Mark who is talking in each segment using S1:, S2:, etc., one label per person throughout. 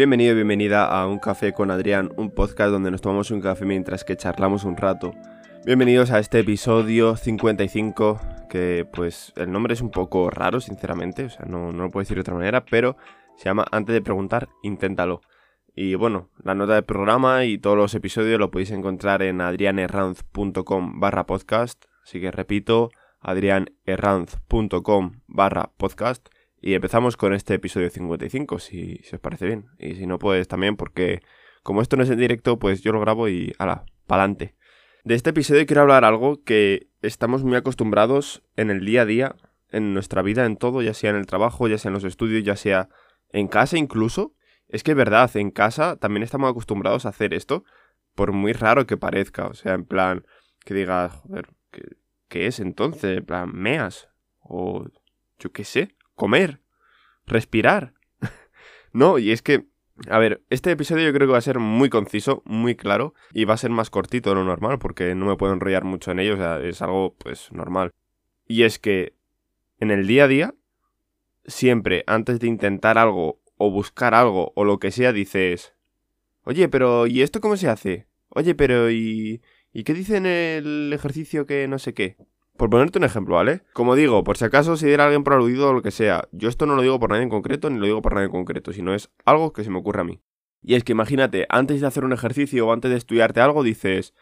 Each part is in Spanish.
S1: Bienvenido y bienvenida a Un Café con Adrián, un podcast donde nos tomamos un café mientras que charlamos un rato. Bienvenidos a este episodio 55, que pues el nombre es un poco raro, sinceramente, o sea, no, no lo puedo decir de otra manera, pero se llama Antes de preguntar, inténtalo. Y bueno, la nota del programa y todos los episodios lo podéis encontrar en adrianerranz.com barra podcast. Así que repito, adrianerranz.com barra podcast. Y empezamos con este episodio 55, si, si os parece bien. Y si no, pues también porque como esto no es en directo, pues yo lo grabo y ala, pa'lante. De este episodio quiero hablar algo que estamos muy acostumbrados en el día a día, en nuestra vida, en todo, ya sea en el trabajo, ya sea en los estudios, ya sea en casa incluso. Es que es verdad, en casa también estamos acostumbrados a hacer esto, por muy raro que parezca. O sea, en plan, que digas, joder, ¿qué, qué es entonces? En plan, meas. O yo qué sé, comer, respirar. no, y es que, a ver, este episodio yo creo que va a ser muy conciso, muy claro, y va a ser más cortito de lo normal, porque no me puedo enrollar mucho en ello, o sea, es algo, pues, normal. Y es que, en el día a día, siempre antes de intentar algo o buscar algo o lo que sea, dices, oye, pero ¿y esto cómo se hace? Oye, pero ¿y, ¿y qué dice en el ejercicio que no sé qué? Por ponerte un ejemplo, ¿vale? Como digo, por si acaso si diera alguien por aludido o lo que sea, yo esto no lo digo por nadie en concreto ni lo digo por nadie en concreto, sino es algo que se me ocurre a mí. Y es que imagínate, antes de hacer un ejercicio o antes de estudiarte algo, dices,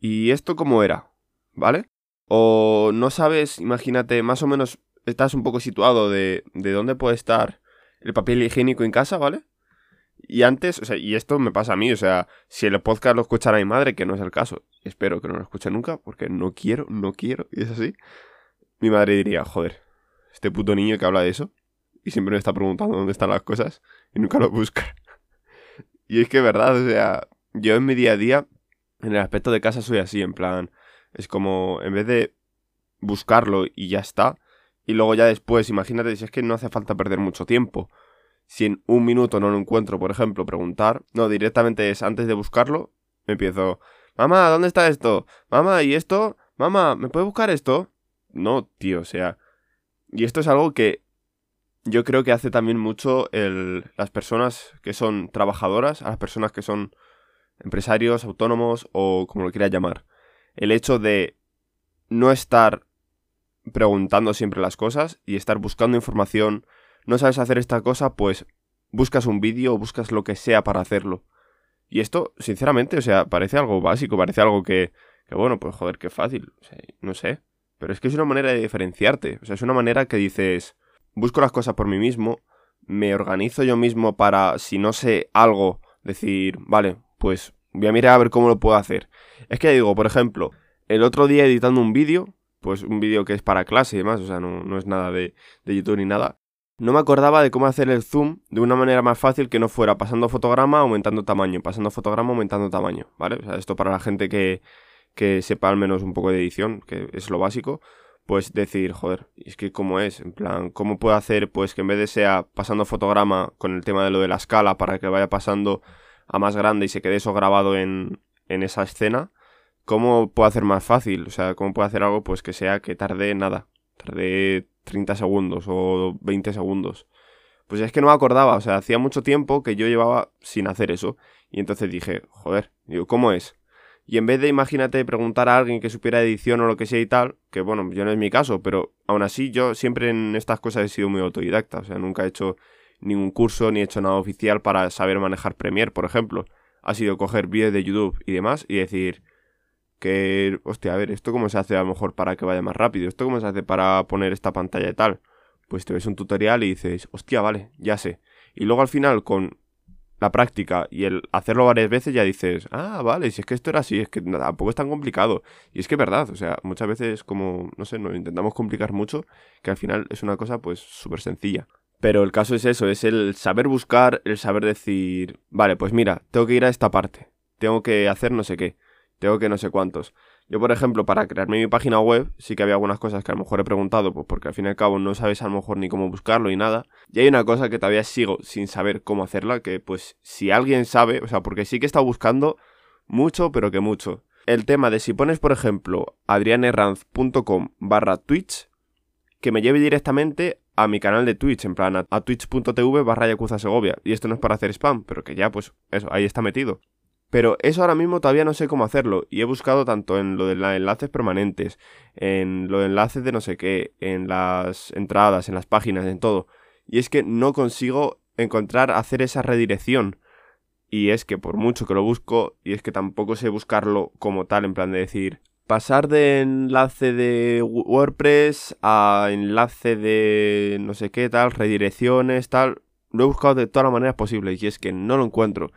S1: ¿y esto cómo era? ¿Vale? O no sabes, imagínate, más o menos estás un poco situado de, de dónde puede estar el papel higiénico en casa, ¿vale? Y antes, o sea, y esto me pasa a mí, o sea, si el podcast lo escuchara mi madre, que no es el caso, espero que no lo escuche nunca, porque no quiero, no quiero, y es así, mi madre diría, joder, este puto niño que habla de eso, y siempre me está preguntando dónde están las cosas, y nunca lo busca. y es que es verdad, o sea, yo en mi día a día, en el aspecto de casa soy así, en plan, es como, en vez de buscarlo y ya está, y luego ya después, imagínate, si es que no hace falta perder mucho tiempo. Si en un minuto no lo encuentro, por ejemplo, preguntar, no, directamente es antes de buscarlo, me empiezo, mamá, ¿dónde está esto? Mamá, ¿y esto? Mamá, ¿me puede buscar esto? No, tío, o sea... Y esto es algo que yo creo que hace también mucho el, las personas que son trabajadoras, a las personas que son empresarios, autónomos o como lo quieras llamar. El hecho de no estar preguntando siempre las cosas y estar buscando información. No sabes hacer esta cosa, pues buscas un vídeo o buscas lo que sea para hacerlo. Y esto, sinceramente, o sea, parece algo básico, parece algo que, que bueno, pues joder, qué fácil, no sé. Pero es que es una manera de diferenciarte, o sea, es una manera que dices, busco las cosas por mí mismo, me organizo yo mismo para, si no sé algo, decir, vale, pues voy a mirar a ver cómo lo puedo hacer. Es que digo, por ejemplo, el otro día editando un vídeo, pues un vídeo que es para clase y demás, o sea, no, no es nada de, de, YouTube ni nada. No me acordaba de cómo hacer el zoom de una manera más fácil que no fuera pasando fotograma, aumentando tamaño, pasando fotograma, aumentando tamaño, ¿vale? O sea, esto para la gente que, que sepa al menos un poco de edición, que es lo básico, pues decir, joder, es que cómo es, en plan, ¿cómo puedo hacer pues que en vez de sea pasando fotograma con el tema de lo de la escala para que vaya pasando a más grande y se quede eso grabado en, en esa escena? ¿Cómo puedo hacer más fácil? O sea, ¿cómo puedo hacer algo pues que sea que tarde nada? Tarde 30 segundos o 20 segundos. Pues es que no me acordaba, o sea, hacía mucho tiempo que yo llevaba sin hacer eso. Y entonces dije, joder, digo, ¿cómo es? Y en vez de, imagínate, preguntar a alguien que supiera edición o lo que sea y tal, que bueno, yo no es mi caso, pero aún así yo siempre en estas cosas he sido muy autodidacta, o sea, nunca he hecho ningún curso ni he hecho nada oficial para saber manejar Premiere, por ejemplo. Ha sido coger vídeos de YouTube y demás y decir, que, hostia, a ver, ¿esto cómo se hace a lo mejor para que vaya más rápido? ¿Esto cómo se hace para poner esta pantalla y tal? Pues te ves un tutorial y dices, hostia, vale, ya sé. Y luego al final con la práctica y el hacerlo varias veces ya dices, ah, vale, si es que esto era así, es que tampoco es tan complicado. Y es que es verdad, o sea, muchas veces como, no sé, nos intentamos complicar mucho, que al final es una cosa pues súper sencilla. Pero el caso es eso, es el saber buscar, el saber decir, vale, pues mira, tengo que ir a esta parte, tengo que hacer no sé qué tengo que no sé cuántos. Yo, por ejemplo, para crearme mi página web, sí que había algunas cosas que a lo mejor he preguntado, pues porque al fin y al cabo no sabes a lo mejor ni cómo buscarlo y nada. Y hay una cosa que todavía sigo sin saber cómo hacerla, que pues si alguien sabe, o sea, porque sí que he estado buscando mucho, pero que mucho. El tema de si pones, por ejemplo, adrianerranz.com barra Twitch, que me lleve directamente a mi canal de Twitch, en plan a, twitch.tv barra Yakuza Segovia. Y esto no es para hacer spam, pero que ya, pues, eso, ahí está metido. Pero eso ahora mismo todavía no sé cómo hacerlo. Y he buscado tanto en lo de los enlaces permanentes, en los enlaces de no sé qué, en las entradas, en las páginas, en todo. Y es que no consigo encontrar hacer esa redirección. Y es que por mucho que lo busco, y es que tampoco sé buscarlo como tal, en plan de decir, pasar de enlace de WordPress a enlace de no sé qué tal, redirecciones, tal. Lo he buscado de todas las maneras posibles y es que no lo encuentro.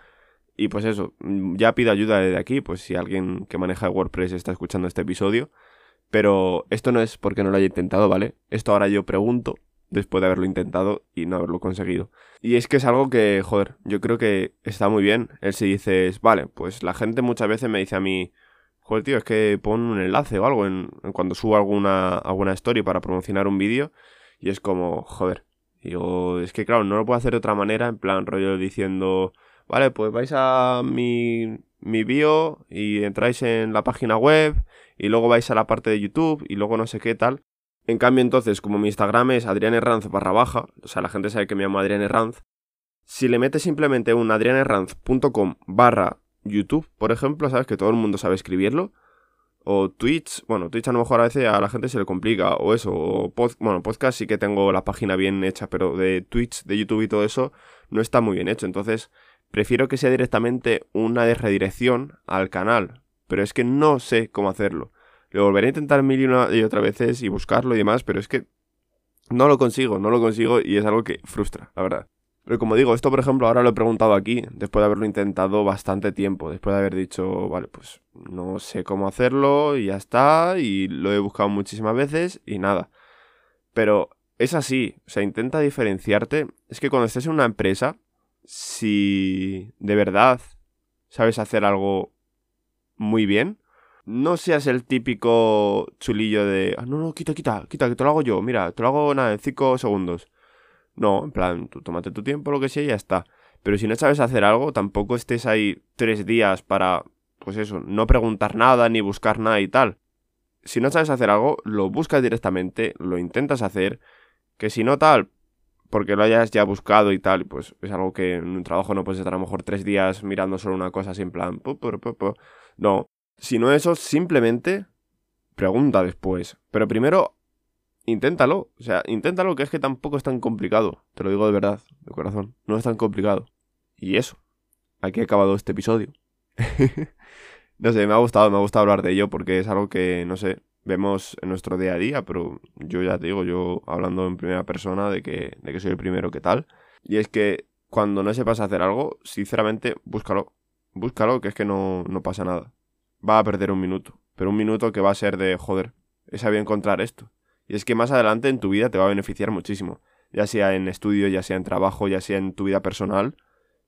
S1: Y pues eso, ya pido ayuda desde aquí, pues si alguien que maneja WordPress está escuchando este episodio. Pero esto no es porque no lo haya intentado, ¿vale? Esto ahora yo pregunto después de haberlo intentado y no haberlo conseguido. Y es que es algo que, joder, yo creo que está muy bien. El si dices, vale, pues la gente muchas veces me dice a mí, joder, tío, es que pon un enlace o algo en, cuando subo alguna, alguna story para promocionar un vídeo y es como, joder. Digo, es que claro, no lo puedo hacer de otra manera, en plan rollo diciendo, vale, pues vais a mi, mi bio y entráis en la página web y luego vais a la parte de YouTube y luego no sé qué tal. En cambio, entonces, como mi Instagram es Adrián Herranz barra baja, o sea, la gente sabe que me llamo Adrián Herranz, si le metes simplemente un adrianerranz.com barra YouTube, por ejemplo, sabes que todo el mundo sabe escribirlo, o Twitch, bueno, Twitch a lo mejor a veces a la gente se le complica, o eso, o bueno, podcast sí que tengo la página bien hecha, pero de Twitch, de YouTube y todo eso, no está muy bien hecho, entonces prefiero que sea directamente una de redirección al canal, pero es que no sé cómo hacerlo. Lo volveré a intentar mil y, una y otra veces y buscarlo y demás, pero es que no lo consigo, no lo consigo y es algo que frustra, la verdad. Pero como digo, esto por ejemplo ahora lo he preguntado aquí, después de haberlo intentado bastante tiempo, después de haber dicho, vale, pues no sé cómo hacerlo y ya está, y lo he buscado muchísimas veces y nada. Pero es así, o sea, intenta diferenciarte. Es que cuando estés en una empresa, si de verdad sabes hacer algo muy bien, no seas el típico chulillo de, ah, no, no, quita, quita, quita, que te lo hago yo, mira, te lo hago nada, en 5 segundos. No, en plan, tú tómate tu tiempo, lo que sea, y ya está. Pero si no sabes hacer algo, tampoco estés ahí tres días para, pues eso, no preguntar nada ni buscar nada y tal. Si no sabes hacer algo, lo buscas directamente, lo intentas hacer, que si no tal, porque lo hayas ya buscado y tal, pues es algo que en un trabajo no puedes estar a lo mejor tres días mirando solo una cosa en plan, no, si no eso, simplemente pregunta después. Pero primero, inténtalo. O sea, inténtalo, que es que tampoco es tan complicado. Te lo digo de verdad, de corazón. No es tan complicado. Y eso. Aquí ha acabado este episodio. no sé, me ha gustado, me ha gustado hablar de ello porque es algo que, no sé, vemos en nuestro día a día, pero yo ya te digo, yo hablando en primera persona de que, de que soy el primero que tal. Y es que cuando no sepas hacer algo, sinceramente, búscalo. Búscalo, que es que no, no pasa nada va a perder un minuto. Pero un minuto que va a ser de, joder, he sabido encontrar esto. Y es que más adelante en tu vida te va a beneficiar muchísimo. Ya sea en estudio, ya sea en trabajo, ya sea en tu vida personal.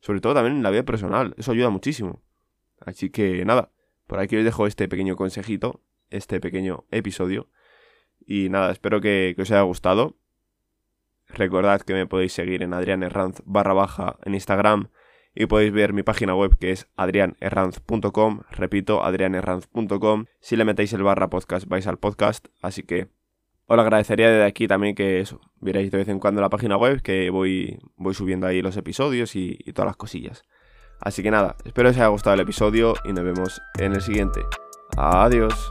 S1: Sobre todo también en la vida personal. Eso ayuda muchísimo. Así que nada, por aquí os dejo este pequeño consejito, este pequeño episodio. Y nada, espero que, os haya gustado. Recordad que me podéis seguir en Adrián barra baja en Instagram y podéis ver mi página web que es adrianerranz.com, repito, adrianerranz.com. Si le metéis el barra podcast vais al podcast, así que os lo agradecería desde aquí también que eso, vierais de vez en cuando la página web, que voy, voy subiendo ahí los episodios y, y todas las cosillas. Así que nada, espero que os haya gustado el episodio y nos vemos en el siguiente. Adiós.